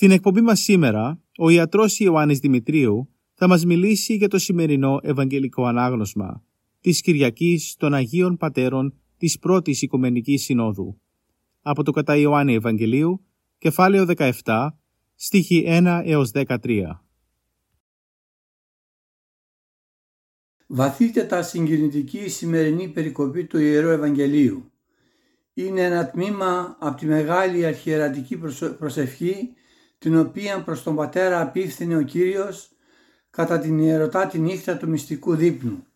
Στην εκπομπή μας σήμερα, ο ιατρός Ιωάννης Δημητρίου θα μας μιλήσει για το σημερινό Ευαγγελικό Ανάγνωσμα της Κυριακής των Αγίων Πατέρων της Πρώτης Οικουμενικής Συνόδου. Από το κατά Ιωάννη Ευαγγελίου, κεφάλαιο 17, στίχη 1 έως 13. Βαθύτερα συγκινητική σημερινή περικοπή του Ιερού Ευαγγελίου. Είναι ένα τμήμα από τη μεγάλη αρχιερατική προσευχή την οποία προς τον Πατέρα απίφθηνε ο Κύριος κατά την ιερωτάτη νύχτα του μυστικού δείπνου.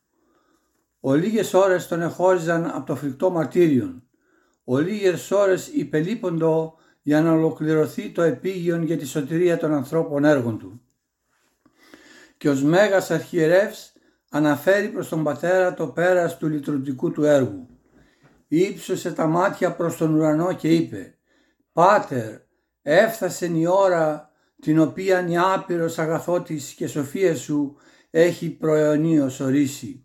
Ο λίγες ώρες τον εχώριζαν από το φρικτό μαρτύριον. Ο λίγες ώρες υπελείποντο για να ολοκληρωθεί το επίγειον για τη σωτηρία των ανθρώπων έργων του. Και ως Μέγας Αρχιερεύς αναφέρει προς τον Πατέρα το πέρας του λειτουργικού του έργου. Ήψωσε τα μάτια προς τον ουρανό και είπε «Πάτερ, έφτασε η ώρα την οποία η άπειρος αγαθότης και σοφίας σου έχει προαιωνίως ορίσει.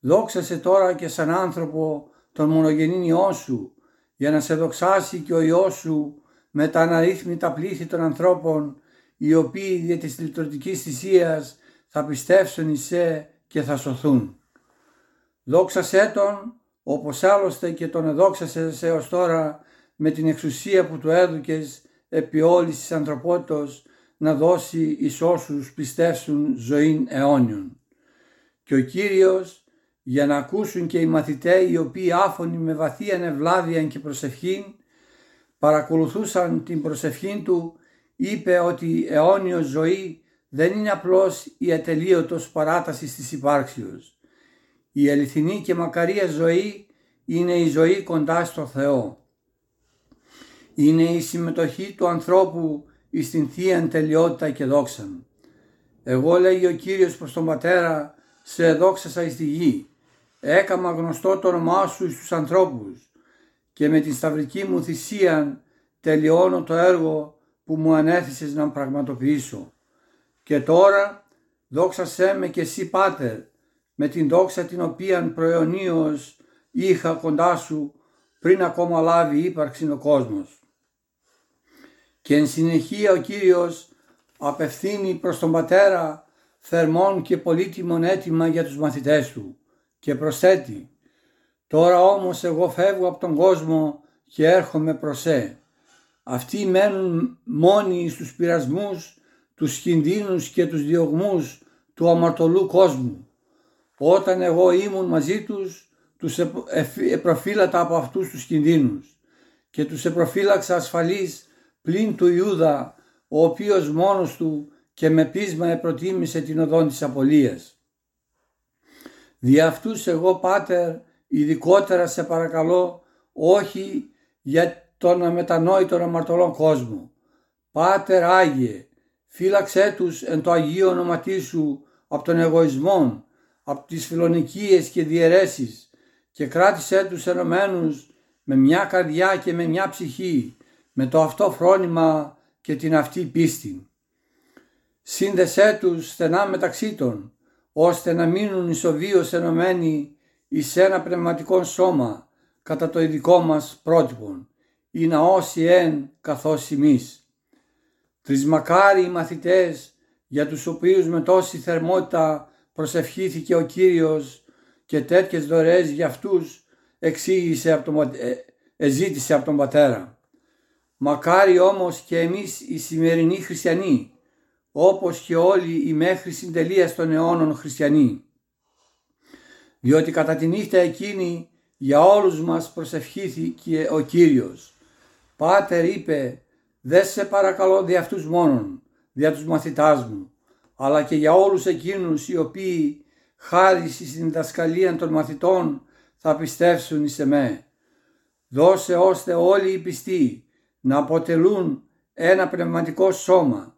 Δόξασε τώρα και σαν άνθρωπο τον μονογενή Υιό σου για να σε δοξάσει και ο Υιός σου με τα αναρρύθμιτα πλήθη των ανθρώπων οι οποίοι δια της λειτουργικής θυσίας θα πιστεύσουν σε και θα σωθούν. Δόξασέ τον όπως άλλωστε και τον εδόξασες έως τώρα με την εξουσία που του έδωκες επί όλης της ανθρωπότητας να δώσει εις όσους πιστεύσουν ζωήν αιώνιον. Και ο Κύριος για να ακούσουν και οι μαθητές οι οποίοι άφωνοι με βαθία ευλάβεια και προσευχήν παρακολουθούσαν την προσευχή του είπε ότι η αιώνιος ζωή δεν είναι απλώς η ατελείωτος παράτασης της υπάρξεως. Η αληθινή και μακαρία ζωή είναι η ζωή κοντά στο Θεό είναι η συμμετοχή του ανθρώπου στην Θεία τελειότητα και δόξα. Εγώ λέγει ο Κύριος προς τον Πατέρα, σε δόξασα εις τη γη, έκαμα γνωστό το όνομά σου στους ανθρώπους και με την σταυρική μου θυσία τελειώνω το έργο που μου ανέθεσες να πραγματοποιήσω. Και τώρα δόξασέ με και εσύ Πάτερ με την δόξα την οποία προαιωνίως είχα κοντά σου πριν ακόμα λάβει ύπαρξη ο κόσμος. Και εν συνεχεία ο Κύριος απευθύνει προς τον Πατέρα θερμόν και πολύτιμον έτοιμα για τους μαθητές του και προσθέτει «Τώρα όμως εγώ φεύγω από τον κόσμο και έρχομαι προς σε. Αυτοί μένουν μόνοι στους πειρασμούς, τους κινδύνους και τους διωγμούς του αμαρτωλού κόσμου. Όταν εγώ ήμουν μαζί τους, τους επροφύλατα από αυτούς τους κινδύνους και τους επροφύλαξα ασφαλείς πλην του Ιούδα, ο οποίος μόνος του και με πείσμα επροτίμησε την οδόν της απολίας. Δι' αυτούς εγώ Πάτερ ειδικότερα σε παρακαλώ όχι για τον αμετανόητο αμαρτωλό κόσμο. Πάτερ Άγιε, φύλαξέ τους εν το Αγίο ονοματί σου από τον εγωισμό, από τις φιλονικίες και διαιρέσεις και κράτησέ τους ενωμένους με μια καρδιά και με μια ψυχή με το αυτό φρόνημα και την αυτή πίστη. Σύνδεσέ τους στενά μεταξύ των, ώστε να μείνουν ισοβίως ενωμένοι εις ένα πνευματικό σώμα κατά το ειδικό μας πρότυπο, ή να όσοι εν καθώς εμείς. Τρισμακάρι οι μαθητές για τους οποίους με τόση θερμότητα προσευχήθηκε ο Κύριος και τέτοιες δωρεές για αυτούς εξήγησε από τον, ε, εζήτησε από τον Πατέρα. Μακάρι όμως και εμείς οι σημερινοί χριστιανοί, όπως και όλοι οι μέχρι συντελείας των αιώνων χριστιανοί. Διότι κατά τη νύχτα εκείνη για όλους μας προσευχήθηκε ο Κύριος. Πάτερ είπε, δεν σε παρακαλώ δι' αυτούς μόνον, δια τους μαθητάς μου, αλλά και για όλους εκείνους οι οποίοι χάρη στην διδασκαλία των μαθητών θα πιστεύσουν εις εμέ. Δώσε ώστε όλοι οι πιστοί να αποτελούν ένα πνευματικό σώμα,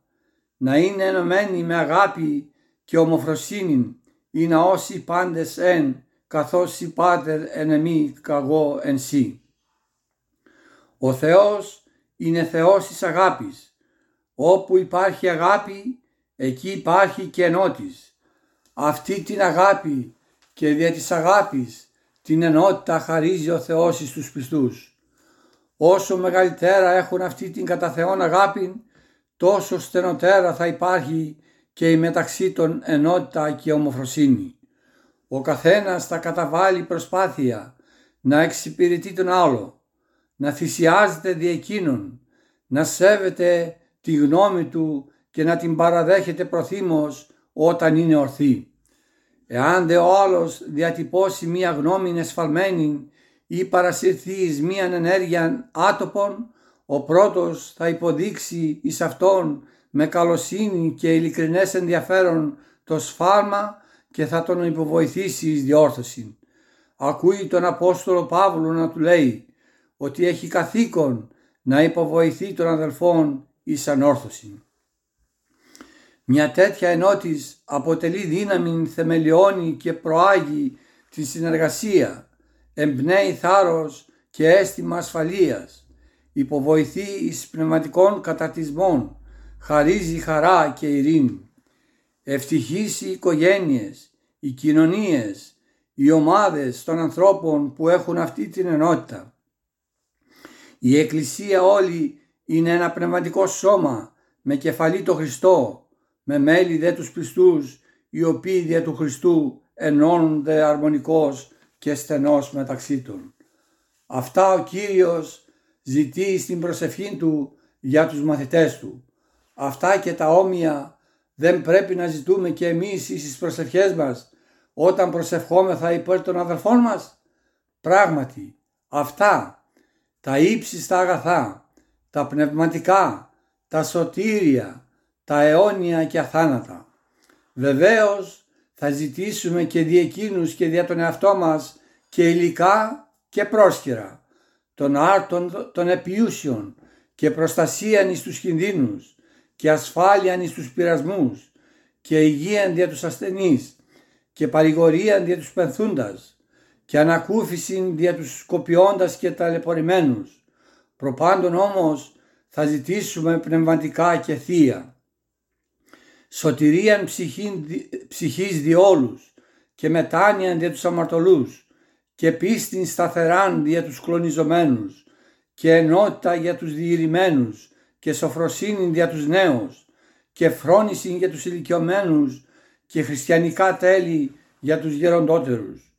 να είναι ενωμένοι με αγάπη και ομοφροσύνη ή να όσοι πάντες εν, καθώς η Πάτερ εν εμή καγώ εν σύ. Ο Θεός είναι Θεός της αγάπης. Όπου υπάρχει αγάπη, εκεί υπάρχει και ενότης. Αυτή την αγάπη και δια της αγάπης την ενότητα χαρίζει ο Θεός στους πιστούς. Όσο μεγαλύτερα έχουν αυτή την κατά Θεόν αγάπη, τόσο στενοτέρα θα υπάρχει και η μεταξύ των ενότητα και ομοφροσύνη. Ο καθένας θα καταβάλει προσπάθεια να εξυπηρετεί τον άλλο, να θυσιάζεται δι' εκείνον, να σέβεται τη γνώμη του και να την παραδέχεται προθύμως όταν είναι ορθή. Εάν δε ο άλλος διατυπώσει μία γνώμη εσφαλμένη ή παρασυρθείς εις μίαν ενέργεια άτοπον, ο πρώτος θα υποδείξει εις αυτόν με καλοσύνη και ειλικρινές ενδιαφέρον το σφάλμα και θα τον υποβοηθήσει εις διόρθωση. Ακούει τον Απόστολο Παύλο να του λέει ότι έχει καθήκον να υποβοηθεί τον αδελφόν εις ανόρθωση. Μια τέτοια ενότης αποτελεί δύναμη, θεμελιώνει και προάγει τη συνεργασία, εμπνέει θάρρος και αίσθημα ασφαλείας, υποβοηθεί εις πνευματικών καταρτισμών, χαρίζει χαρά και ειρήνη. Ευτυχείς οι οικογένειες, οι κοινωνίες, οι ομάδες των ανθρώπων που έχουν αυτή την ενότητα. Η Εκκλησία όλη είναι ένα πνευματικό σώμα με κεφαλή το Χριστό, με μέλη δε τους πιστούς, οι οποίοι δια του Χριστού ενώνονται αρμονικός και στενός μεταξύ των. Αυτά ο Κύριος ζητεί στην προσευχή του για τους μαθητές του. Αυτά και τα όμοια δεν πρέπει να ζητούμε και εμείς στις προσευχές μας όταν προσευχόμεθα υπέρ των αδελφών μας. Πράγματι, αυτά τα ύψιστα αγαθά, τα πνευματικά, τα σωτήρια, τα αιώνια και αθάνατα. Βεβαίως θα ζητήσουμε και δι' εκείνους και δια τον εαυτό μας και υλικά και πρόσχερα, των άρτων των επιούσιων και προστασία εις τους κινδύνους και ασφάλεια εις τους πειρασμούς και υγεία δια τους ασθενείς και παρηγορία δια τους πενθούντας και ανακούφιση δια τους σκοπιώντας και ταλαιπωρημένους. Προπάντων όμως θα ζητήσουμε πνευματικά και θεία σωτηρίαν ψυχής διόλους και μετάνοιαν δια τους αμαρτωλούς και πίστην σταθεράν δια τους κλονιζομένους και ενότητα για τους διηρημένους και σοφροσύνη για τους νέους και φρόνηση για τους ηλικιωμένους και χριστιανικά τέλη για τους γεροντότερους.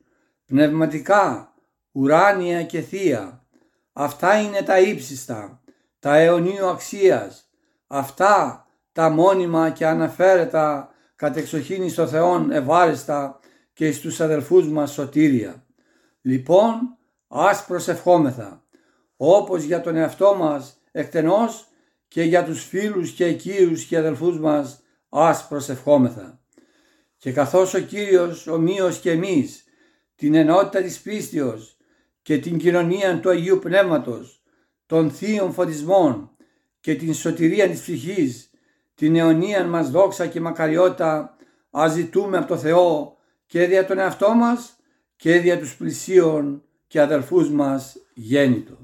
Πνευματικά, ουράνια και θεία, αυτά είναι τα ύψιστα, τα αιωνίου αξίας, αυτά τα μόνιμα και αναφέρετα κατεξοχήνη στο Θεόν ευάριστα και στους αδελφούς μας σωτήρια. Λοιπόν, ας προσευχόμεθα, όπως για τον εαυτό μας εκτενώς και για τους φίλους και οικείους και αδελφούς μας ας προσευχόμεθα. Και καθώς ο Κύριος ομοίως και εμείς την ενότητα της πίστεως και την κοινωνία του Αγίου Πνεύματος, των θείων φωτισμών και την σωτηρία της ψυχής την αιωνία μας δόξα και μακαριότητα ας ζητούμε από το Θεό και δια τον εαυτό μας και δια τους πλησίων και αδελφούς μας γέννητο.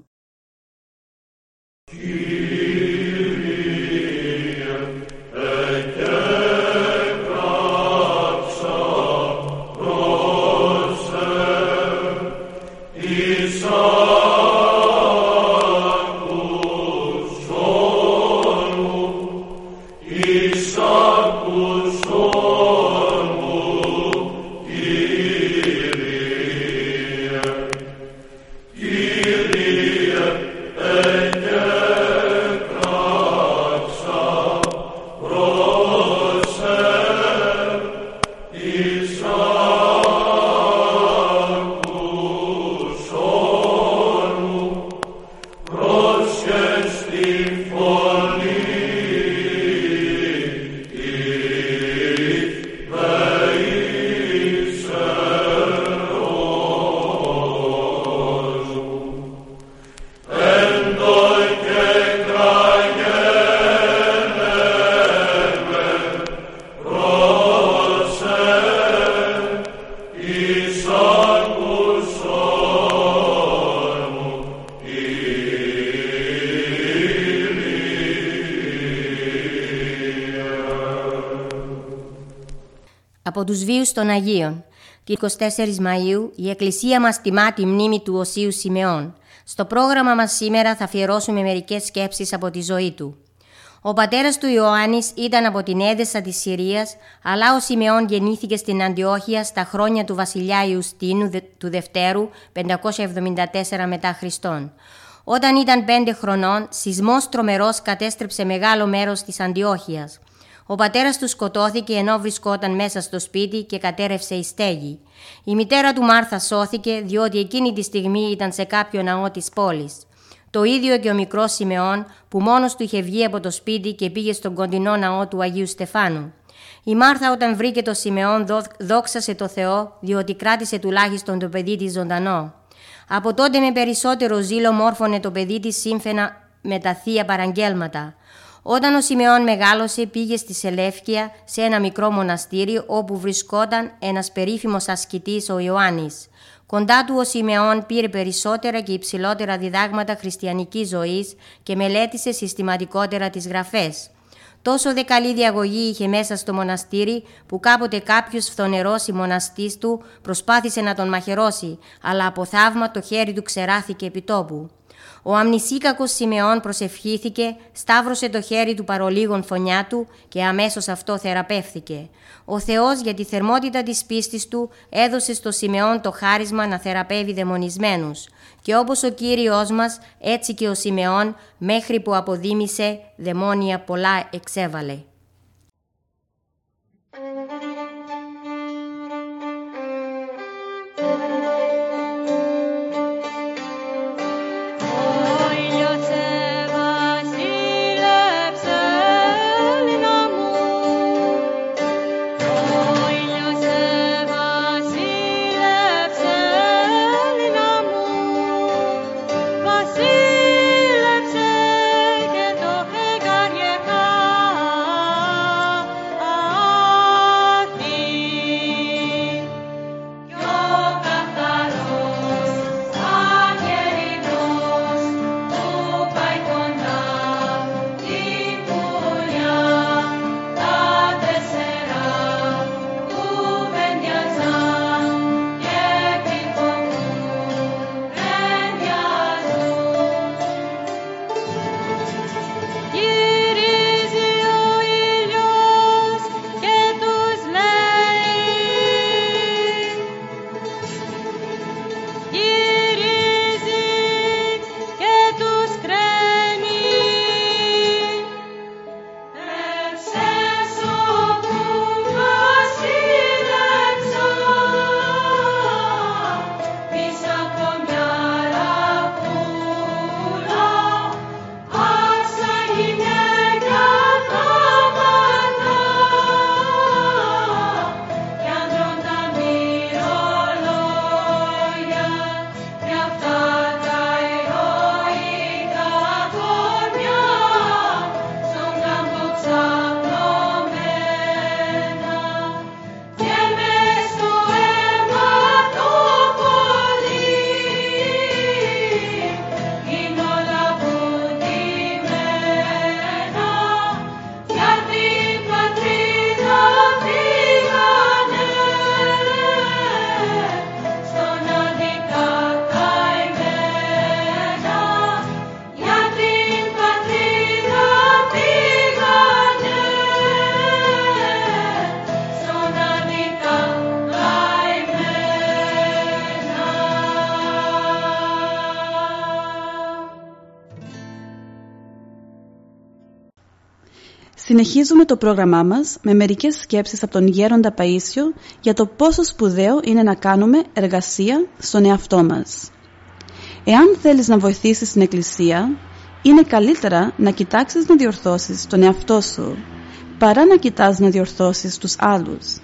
Των Αγίων. Την 24 Μαΐου η Εκκλησία μας τιμά τη μνήμη του Οσίου Σιμεών. Στο πρόγραμμα μας σήμερα θα αφιερώσουμε μερικές σκέψεις από τη ζωή του. Ο πατέρας του Ιωάννης ήταν από την Έδεσα της Συρίας, αλλά ο Σιμεών γεννήθηκε στην Αντιόχεια στα χρόνια του βασιλιά Ιουστίνου του Δευτέρου 574 μετά Χριστόν. Όταν ήταν πέντε χρονών, σεισμός τρομερός κατέστρεψε μεγάλο μέρος της Αντιόχειας. Ο πατέρας του σκοτώθηκε ενώ βρισκόταν μέσα στο σπίτι και κατέρευσε η στέγη. Η μητέρα του Μάρθα σώθηκε διότι εκείνη τη στιγμή ήταν σε κάποιο ναό της πόλης. Το ίδιο και ο μικρός Σιμεών που μόνος του είχε βγει από το σπίτι και πήγε στον κοντινό ναό του Αγίου Στεφάνου. Η Μάρθα όταν βρήκε το Σιμεών δόξασε το Θεό διότι κράτησε τουλάχιστον το παιδί της ζωντανό. Από τότε με περισσότερο ζήλο μόρφωνε το παιδί της σύμφωνα με τα θεία παραγγέλματα. Όταν ο Σιμεών μεγάλωσε πήγε στη Σελεύκια σε ένα μικρό μοναστήρι όπου βρισκόταν ένας περίφημος ασκητής ο Ιωάννης. Κοντά του ο Σιμεών πήρε περισσότερα και υψηλότερα διδάγματα χριστιανικής ζωής και μελέτησε συστηματικότερα τις γραφές. Τόσο δε καλή διαγωγή είχε μέσα στο μοναστήρι που κάποτε κάποιος φθονερός η μοναστής του προσπάθησε να τον μαχαιρώσει, αλλά από θαύμα το χέρι του ξεράθηκε επί τόπου. Ο αμνησίκακος Σιμεών προσευχήθηκε, σταύρωσε το χέρι του παρολίγων φωνιά του και αμέσως αυτό θεραπεύθηκε. Ο Θεός για τη θερμότητα της πίστης του έδωσε στο Σιμεών το χάρισμα να θεραπεύει δαιμονισμένους. Και όπως ο Κύριος μας, έτσι και ο Σιμεών, μέχρι που αποδίμησε, δαιμόνια πολλά εξέβαλε. Συνεχίζουμε το πρόγραμμά μας με μερικές σκέψεις από τον Γέροντα Παΐσιο για το πόσο σπουδαίο είναι να κάνουμε εργασία στον εαυτό μας. Εάν θέλεις να βοηθήσεις την Εκκλησία, είναι καλύτερα να κοιτάξεις να διορθώσεις τον εαυτό σου, παρά να κοιτάς να διορθώσεις τους άλλους.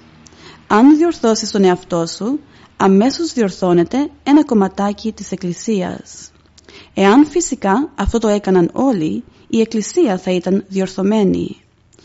Αν διορθώσεις τον εαυτό σου, αμέσως διορθώνεται ένα κομματάκι της Εκκλησίας. Εάν φυσικά αυτό το έκαναν όλοι, η Εκκλησία θα ήταν διορθωμένη.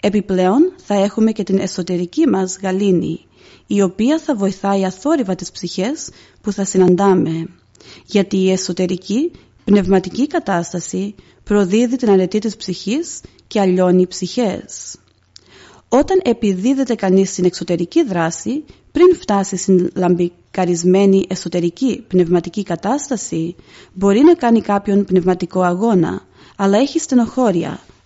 Επιπλέον θα έχουμε και την εσωτερική μας γαλήνη, η οποία θα βοηθάει αθόρυβα τις ψυχές που θα συναντάμε. Γιατί η εσωτερική πνευματική κατάσταση προδίδει την αρετή της ψυχής και αλλιώνει ψυχές. Όταν επιδίδεται κανείς στην εξωτερική δράση, πριν φτάσει στην λαμπικαρισμένη εσωτερική πνευματική κατάσταση, μπορεί να κάνει κάποιον πνευματικό αγώνα, αλλά έχει στενοχώρια,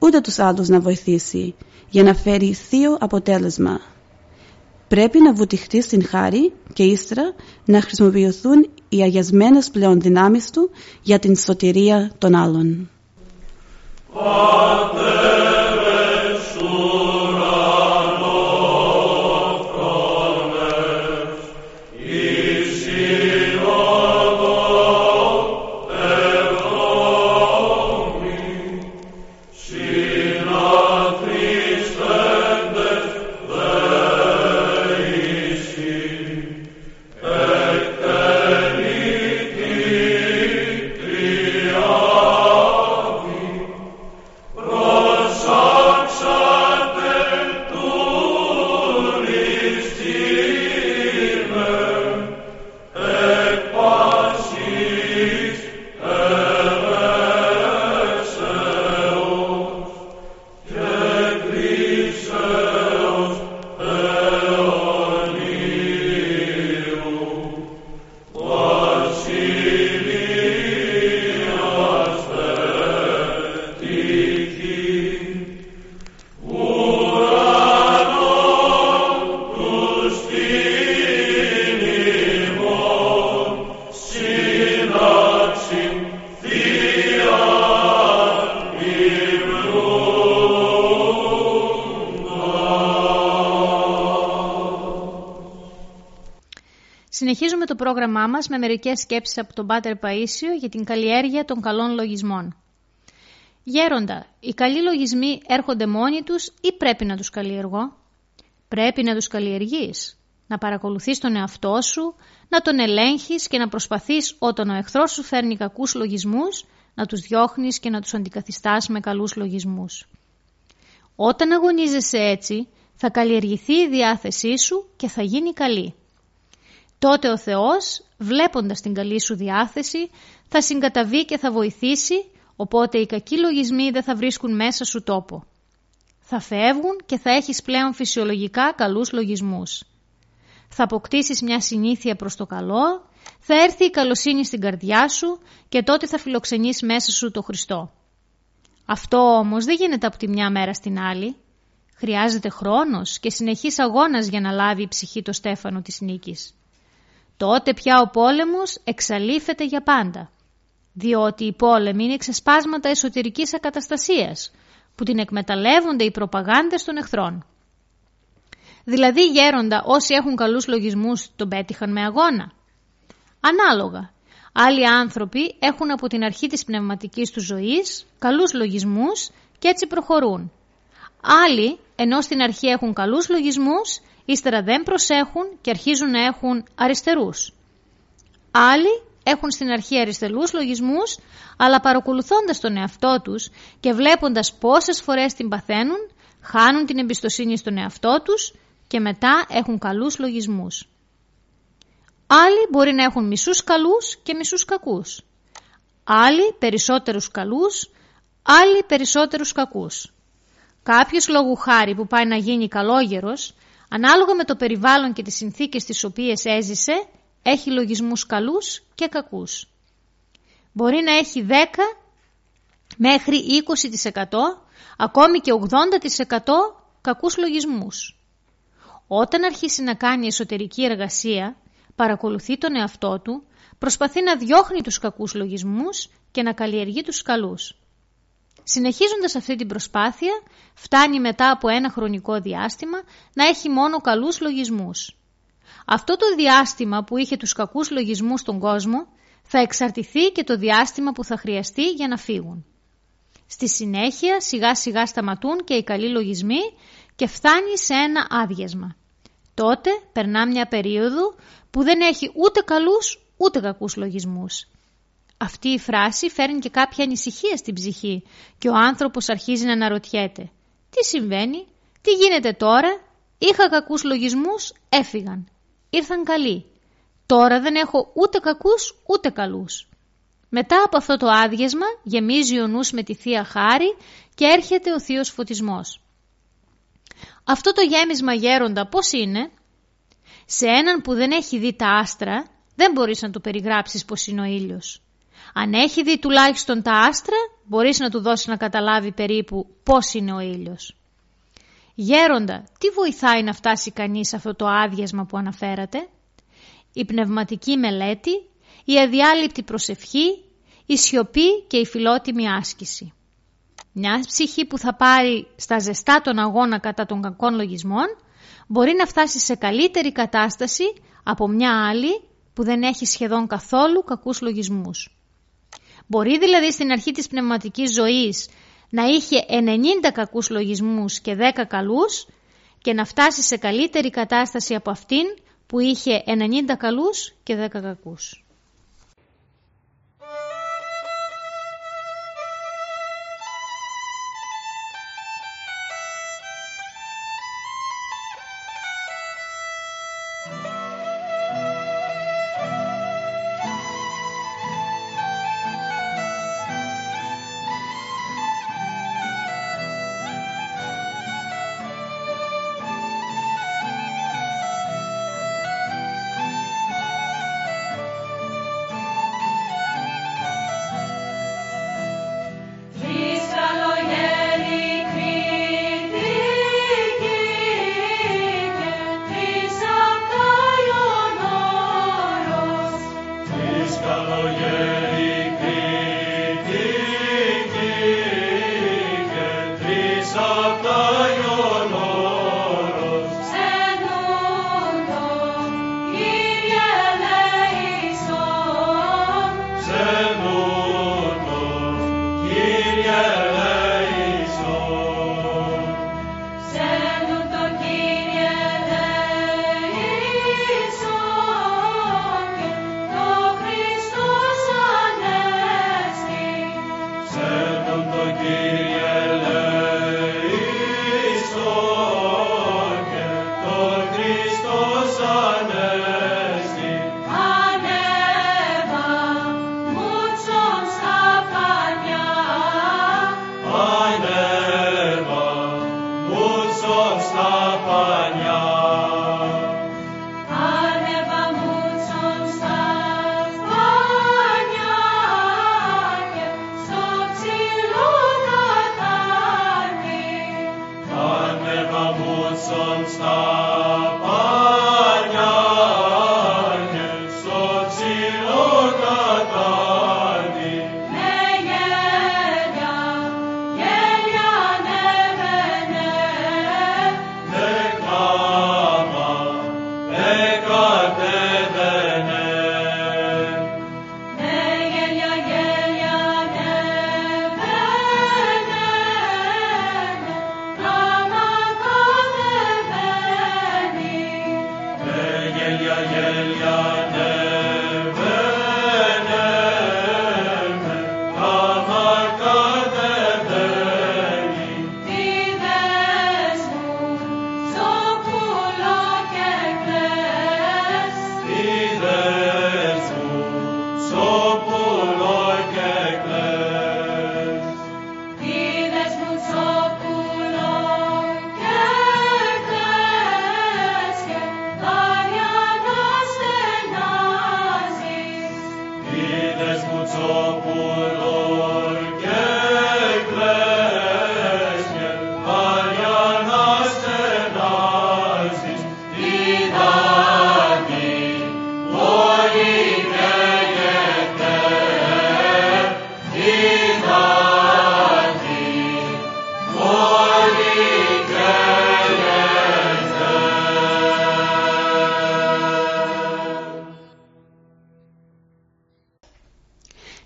ούτε τους άλλους να βοηθήσει, για να φέρει θείο αποτέλεσμα. Πρέπει να βουτυχτεί στην χάρη και ύστερα να χρησιμοποιηθούν οι αγιασμένες πλέον δυνάμεις του για την σωτηρία των άλλων. Συνεχίζουμε πρόγραμμά μας με μερικές σκέψεις από τον Πάτερ Παΐσιο για την καλλιέργεια των καλών λογισμών. Γέροντα, οι καλοί λογισμοί έρχονται μόνοι τους ή πρέπει να τους καλλιεργώ; Πρέπει να τους καλλιεργείς, να παρακολουθείς τον εαυτό σου, να τον ελέγχεις και να προσπαθείς όταν ο εχθρός σου φέρνει κακούς λογισμούς, να τους διώχνεις και να τους αντικαθιστάς με καλούς λογισμούς. Όταν αγωνίζεσαι έτσι, θα καλλιεργηθεί η διάθεσή σου και θα γίνει καλή. Τότε ο Θεός, βλέποντας την καλή σου διάθεση, θα συγκαταβεί και θα βοηθήσει, οπότε οι κακοί λογισμοί δεν θα βρίσκουν μέσα σου τόπο. Θα φεύγουν και θα έχεις πλέον φυσιολογικά καλούς λογισμούς. Θα αποκτήσεις μια συνήθεια προς το καλό, θα έρθει η καλοσύνη στην καρδιά σου και τότε θα φιλοξενείς μέσα σου το Χριστό. Αυτό όμως δεν γίνεται από τη μια μέρα στην άλλη. Χρειάζεται χρόνος και συνεχής αγώνας για να λάβει η ψυχή το στέφανο της νίκης τότε πια ο πόλεμος εξαλείφεται για πάντα. Διότι οι πόλεμοι είναι ξεσπάσματα εσωτερικής ακαταστασίας, που την εκμεταλλεύονται οι προπαγάνδες των εχθρών. Δηλαδή γέροντα όσοι έχουν καλούς λογισμούς τον πέτυχαν με αγώνα. Ανάλογα. Άλλοι άνθρωποι έχουν από την αρχή της πνευματικής τους ζωής καλούς λογισμούς και έτσι προχωρούν. Άλλοι, ενώ στην αρχή έχουν καλούς λογισμούς, ύστερα δεν προσέχουν και αρχίζουν να έχουν αριστερούς. Άλλοι έχουν στην αρχή αριστερούς λογισμούς, αλλά παρακολουθώντας τον εαυτό τους και βλέποντας πόσες φορές την παθαίνουν, χάνουν την εμπιστοσύνη στον εαυτό τους και μετά έχουν καλούς λογισμούς. Άλλοι μπορεί να έχουν μισούς καλούς και μισούς κακούς. Άλλοι περισσότερους καλούς, άλλοι περισσότερους κακούς. Κάποιος λόγου χάρη που πάει να γίνει καλόγερος Ανάλογα με το περιβάλλον και τις συνθήκες τις οποίες έζησε, έχει λογισμούς καλούς και κακούς. Μπορεί να έχει 10 μέχρι 20% ακόμη και 80% κακούς λογισμούς. Όταν αρχίσει να κάνει εσωτερική εργασία, παρακολουθεί τον εαυτό του, προσπαθεί να διώχνει τους κακούς λογισμούς και να καλλιεργεί τους καλούς. Συνεχίζοντας αυτή την προσπάθεια, φτάνει μετά από ένα χρονικό διάστημα να έχει μόνο καλούς λογισμούς. Αυτό το διάστημα που είχε τους κακούς λογισμούς στον κόσμο θα εξαρτηθεί και το διάστημα που θα χρειαστεί για να φύγουν. Στη συνέχεια σιγά σιγά σταματούν και οι καλοί λογισμοί και φτάνει σε ένα άδειασμα. Τότε περνά μια περίοδο που δεν έχει ούτε καλούς ούτε κακούς λογισμούς. Αυτή η φράση φέρνει και κάποια ανησυχία στην ψυχή και ο άνθρωπος αρχίζει να αναρωτιέται. Τι συμβαίνει, τι γίνεται τώρα, είχα κακούς λογισμούς, έφυγαν. Ήρθαν καλοί. Τώρα δεν έχω ούτε κακούς ούτε καλούς. Μετά από αυτό το άδειασμα γεμίζει ο νους με τη Θεία Χάρη και έρχεται ο Θείος Φωτισμός. Αυτό το γέμισμα γέροντα πώς είναι; Σε έναν που δεν έχει δει τα άστρα δεν μπορείς να του περιγράψεις πώς είναι ο ήλιος. Αν έχει δει τουλάχιστον τα άστρα μπορείς να του δώσεις να καταλάβει περίπου πώς είναι ο ήλιος. Γέροντα, τι βοηθάει να φτάσει κανείς σε αυτό το άδειασμα που αναφέρατε; Η πνευματική μελέτη, η αδιάλειπτη προσευχή, η σιωπή και η φιλότιμη άσκηση. Μια ψυχή που θα πάρει στα ζεστά τον αγώνα κατά των κακών λογισμών μπορεί να φτάσει σε καλύτερη κατάσταση από μια άλλη που δεν έχει σχεδόν καθόλου κακούς λογισμούς. Μπορεί δηλαδή στην αρχή της πνευματικής ζωής να είχε 90 κακούς λογισμούς και 10 καλούς και να φτάσει σε καλύτερη κατάσταση από αυτήν που είχε 90 καλούς και 10 κακούς.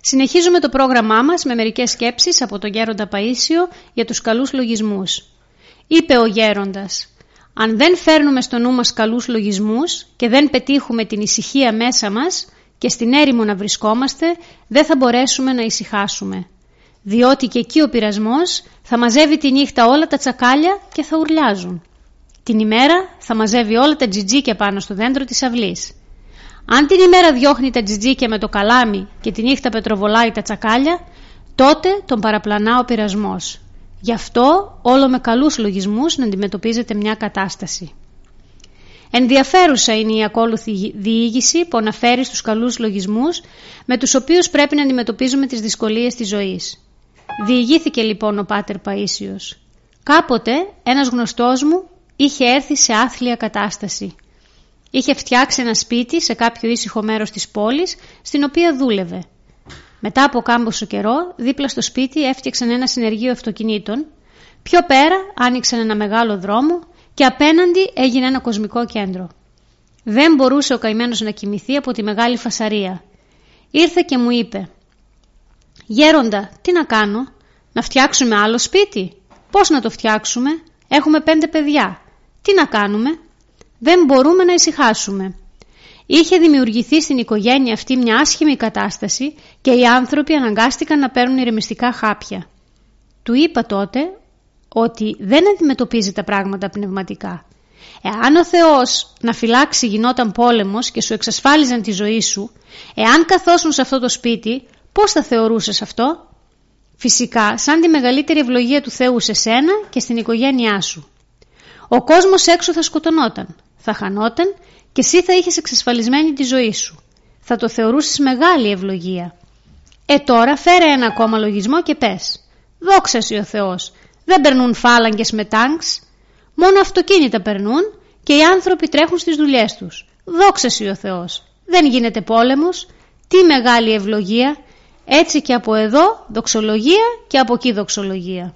Συνεχίζουμε το πρόγραμμά μας με μερικές σκέψεις από τον Γέροντα Παΐσιο για τους καλούς λογισμούς. Είπε ο Γέροντας «Αν δεν φέρνουμε στο νου μας καλούς λογισμούς και δεν πετύχουμε την ησυχία μέσα μας και στην έρημο να βρισκόμαστε, δεν θα μπορέσουμε να ησυχάσουμε. Διότι και εκεί ο πειρασμός θα μαζεύει τη νύχτα όλα τα τσακάλια και θα ουρλιάζουν. Την ημέρα θα μαζεύει όλα τα τζιτζίκια πάνω στο δέντρο της αυλής. Αν την ημέρα διώχνει τα τζιτζίκια με το καλάμι και τη νύχτα πετροβολάει τα τσακάλια, τότε τον παραπλανά ο πειρασμός. Γι' αυτό όλο με καλούς λογισμούς να αντιμετωπίζετε μια κατάσταση. Ενδιαφέρουσα είναι η ακόλουθη διήγηση που αναφέρει στους καλούς λογισμούς με τους οποίους πρέπει να αντιμετωπίζουμε τις δυσκολίες της ζωής. Διηγήθηκε λοιπόν ο Πάτερ Παΐσιος. Κάποτε ένας γνωστός μου είχε έρθει σε άθλια κατάσταση. Είχε φτιάξει ένα σπίτι σε κάποιο ήσυχο μέρος της πόλης στην οποία δούλευε. Μετά από κάμποσο καιρό, δίπλα στο σπίτι έφτιαξαν ένα συνεργείο αυτοκινήτων. Πιο πέρα άνοιξαν ένα μεγάλο δρόμο και απέναντι έγινε ένα κοσμικό κέντρο. Δεν μπορούσε ο καημένος να κοιμηθεί από τη μεγάλη φασαρία. Ήρθε και μου είπε «Γέροντα, τι να κάνω, να φτιάξουμε άλλο σπίτι, πώς να το φτιάξουμε, έχουμε πέντε παιδιά, τι να κάνουμε, δεν μπορούμε να ησυχάσουμε». Είχε δημιουργηθεί στην οικογένεια αυτή μια άσχημη κατάσταση και οι άνθρωποι αναγκάστηκαν να παίρνουν ηρεμιστικά χάπια. Του είπα τότε ότι δεν αντιμετωπίζει τα πράγματα πνευματικά. Εάν ο Θεός να φυλάξει γινόταν πόλεμος και σου εξασφάλιζαν τη ζωή σου, εάν καθόσουν σε αυτό το σπίτι, πώς θα θεωρούσες αυτό; Φυσικά, σαν τη μεγαλύτερη ευλογία του Θεού σε σένα και στην οικογένειά σου. Ο κόσμος έξω θα σκοτωνόταν, θα χανόταν και εσύ θα είχες εξασφαλισμένη τη ζωή σου. Θα το θεωρούσες μεγάλη ευλογία. Ε τώρα φέρε ένα ακόμα λογισμό και πες. Δόξα ο Θεός, δεν περνούν φάλαγγες με τάγκς, μόνο αυτοκίνητα περνούν και οι άνθρωποι τρέχουν στις δουλειές τους. Δόξα ο Θεός, δεν γίνεται πόλεμος, τι μεγάλη ευλογία, έτσι και από εδώ δοξολογία και από εκεί δοξολογία.